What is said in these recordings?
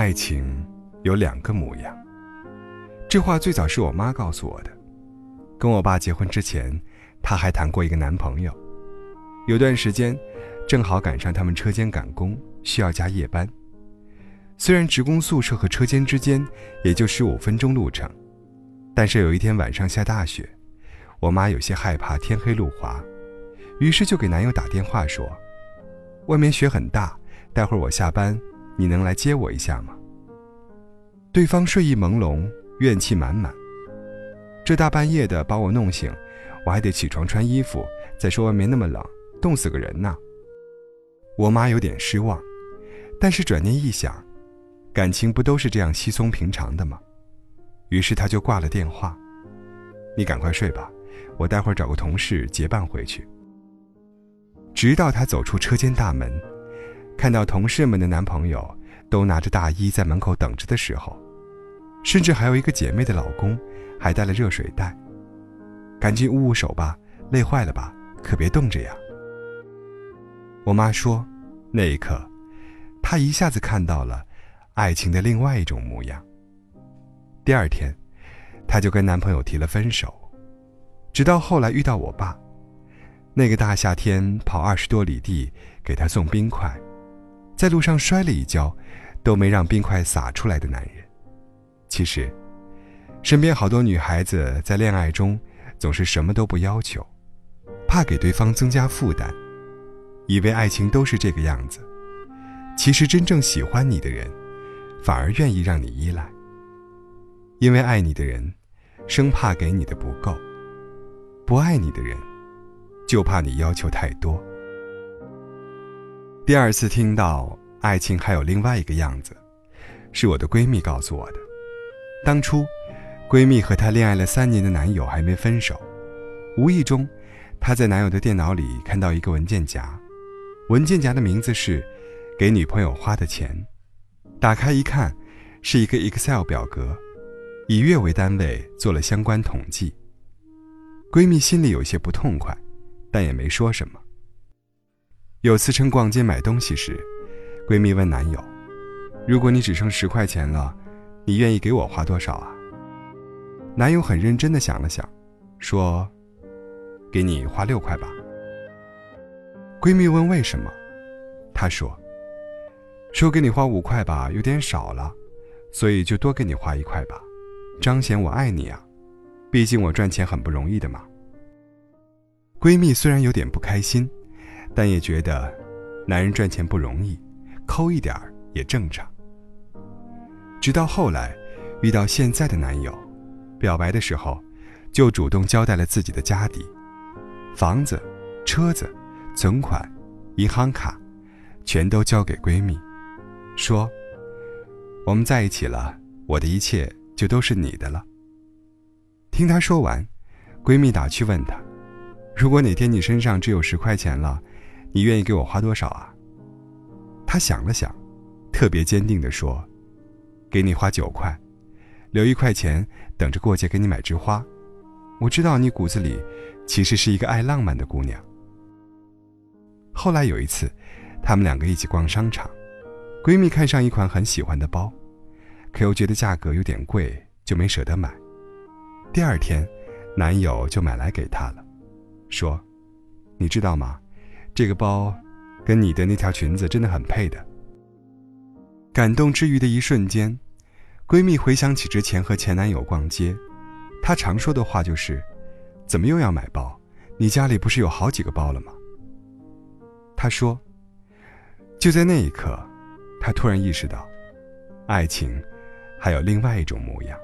爱情有两个模样。这话最早是我妈告诉我的。跟我爸结婚之前，她还谈过一个男朋友。有段时间，正好赶上他们车间赶工，需要加夜班。虽然职工宿舍和车间之间也就十五分钟路程，但是有一天晚上下大雪，我妈有些害怕天黑路滑，于是就给男友打电话说：“外面雪很大，待会儿我下班，你能来接我一下吗？”对方睡意朦胧，怨气满满。这大半夜的把我弄醒，我还得起床穿衣服。再说外面那么冷，冻死个人呢。我妈有点失望，但是转念一想。感情不都是这样稀松平常的吗？于是她就挂了电话。你赶快睡吧，我待会儿找个同事结伴回去。直到他走出车间大门，看到同事们的男朋友都拿着大衣在门口等着的时候，甚至还有一个姐妹的老公还带了热水袋。赶紧捂捂手吧，累坏了吧？可别冻着呀。我妈说，那一刻，她一下子看到了。爱情的另外一种模样。第二天，她就跟男朋友提了分手。直到后来遇到我爸，那个大夏天跑二十多里地给他送冰块，在路上摔了一跤，都没让冰块洒出来的男人。其实，身边好多女孩子在恋爱中总是什么都不要求，怕给对方增加负担，以为爱情都是这个样子。其实，真正喜欢你的人。反而愿意让你依赖，因为爱你的人，生怕给你的不够；不爱你的人，就怕你要求太多。第二次听到爱情还有另外一个样子，是我的闺蜜告诉我的。当初，闺蜜和她恋爱了三年的男友还没分手，无意中，她在男友的电脑里看到一个文件夹，文件夹的名字是“给女朋友花的钱”。打开一看，是一个 Excel 表格，以月为单位做了相关统计。闺蜜心里有些不痛快，但也没说什么。有次趁逛街买东西时，闺蜜问男友：“如果你只剩十块钱了，你愿意给我花多少啊？”男友很认真的想了想，说：“给你花六块吧。”闺蜜问为什么，她说。说给你花五块吧，有点少了，所以就多给你花一块吧，彰显我爱你啊！毕竟我赚钱很不容易的嘛。闺蜜虽然有点不开心，但也觉得男人赚钱不容易，抠一点儿也正常。直到后来遇到现在的男友，表白的时候就主动交代了自己的家底，房子、车子、存款、银行卡，全都交给闺蜜。说：“我们在一起了，我的一切就都是你的了。”听她说完，闺蜜打趣问她：“如果哪天你身上只有十块钱了，你愿意给我花多少啊？”她想了想，特别坚定地说：“给你花九块，留一块钱等着过节给你买枝花。我知道你骨子里其实是一个爱浪漫的姑娘。”后来有一次，他们两个一起逛商场。闺蜜看上一款很喜欢的包，可又觉得价格有点贵，就没舍得买。第二天，男友就买来给她了，说：“你知道吗？这个包跟你的那条裙子真的很配的。”感动之余的一瞬间，闺蜜回想起之前和前男友逛街，她常说的话就是：“怎么又要买包？你家里不是有好几个包了吗？”她说：“就在那一刻。”她突然意识到，爱情还有另外一种模样。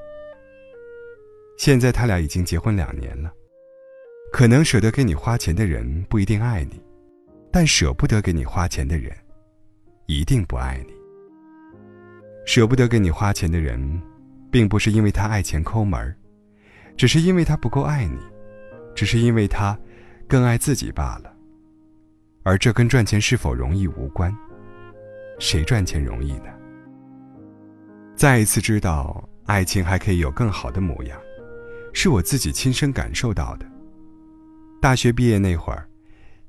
现在他俩已经结婚两年了，可能舍得给你花钱的人不一定爱你，但舍不得给你花钱的人，一定不爱你。舍不得给你花钱的人，并不是因为他爱钱抠门，只是因为他不够爱你，只是因为他更爱自己罢了。而这跟赚钱是否容易无关。谁赚钱容易呢？再一次知道爱情还可以有更好的模样，是我自己亲身感受到的。大学毕业那会儿，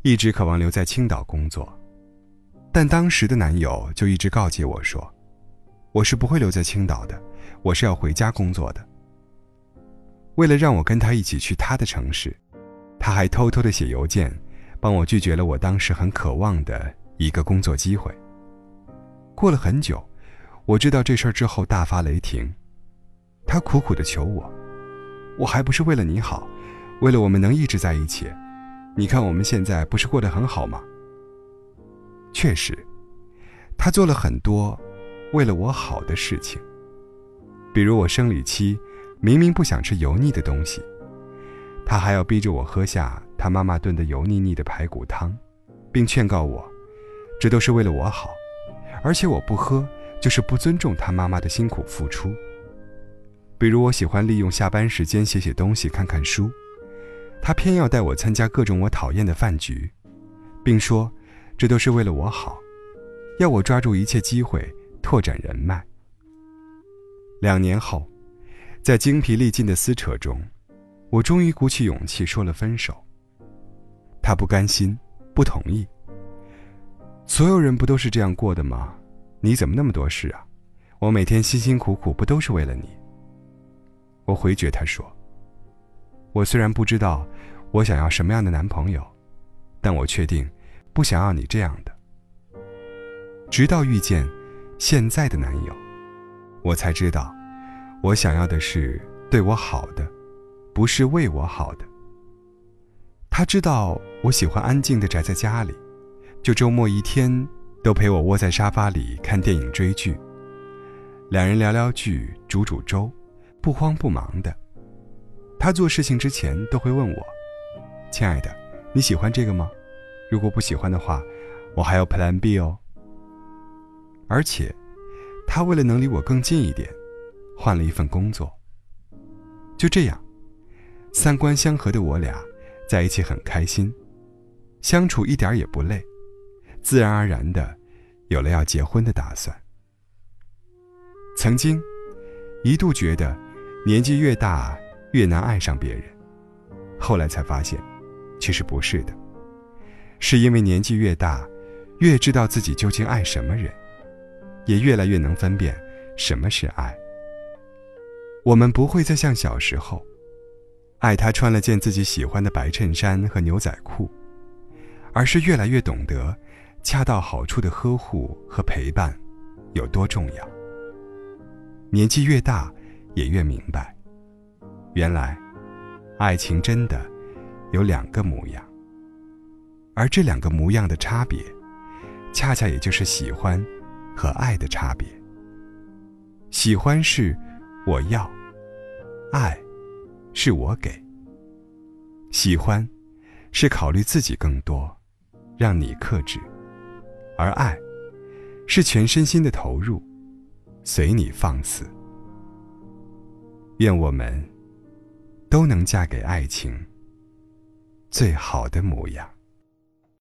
一直渴望留在青岛工作，但当时的男友就一直告诫我说：“我是不会留在青岛的，我是要回家工作的。为了让我跟他一起去他的城市，他还偷偷的写邮件，帮我拒绝了我当时很渴望的一个工作机会。过了很久，我知道这事儿之后大发雷霆，他苦苦的求我，我还不是为了你好，为了我们能一直在一起，你看我们现在不是过得很好吗？确实，他做了很多为了我好的事情，比如我生理期。明明不想吃油腻的东西，他还要逼着我喝下他妈妈炖的油腻腻的排骨汤，并劝告我，这都是为了我好，而且我不喝就是不尊重他妈妈的辛苦付出。比如我喜欢利用下班时间写写东西、看看书，他偏要带我参加各种我讨厌的饭局，并说这都是为了我好，要我抓住一切机会拓展人脉。两年后。在精疲力尽的撕扯中，我终于鼓起勇气说了分手。他不甘心，不同意。所有人不都是这样过的吗？你怎么那么多事啊？我每天辛辛苦苦不都是为了你？我回绝他说：“我虽然不知道我想要什么样的男朋友，但我确定不想要你这样的。”直到遇见现在的男友，我才知道。我想要的是对我好的，不是为我好的。他知道我喜欢安静的宅在家里，就周末一天都陪我窝在沙发里看电影追剧。两人聊聊剧，煮煮粥，不慌不忙的。他做事情之前都会问我：“亲爱的，你喜欢这个吗？如果不喜欢的话，我还有 Plan B 哦。”而且，他为了能离我更近一点。换了一份工作。就这样，三观相合的我俩在一起很开心，相处一点也不累，自然而然的有了要结婚的打算。曾经一度觉得年纪越大越难爱上别人，后来才发现，其实不是的，是因为年纪越大，越知道自己究竟爱什么人，也越来越能分辨什么是爱。我们不会再像小时候，爱他穿了件自己喜欢的白衬衫和牛仔裤，而是越来越懂得恰到好处的呵护和陪伴有多重要。年纪越大，也越明白，原来爱情真的有两个模样，而这两个模样的差别，恰恰也就是喜欢和爱的差别。喜欢是我要。爱，是我给；喜欢，是考虑自己更多，让你克制；而爱，是全身心的投入，随你放肆。愿我们都能嫁给爱情最好的模样。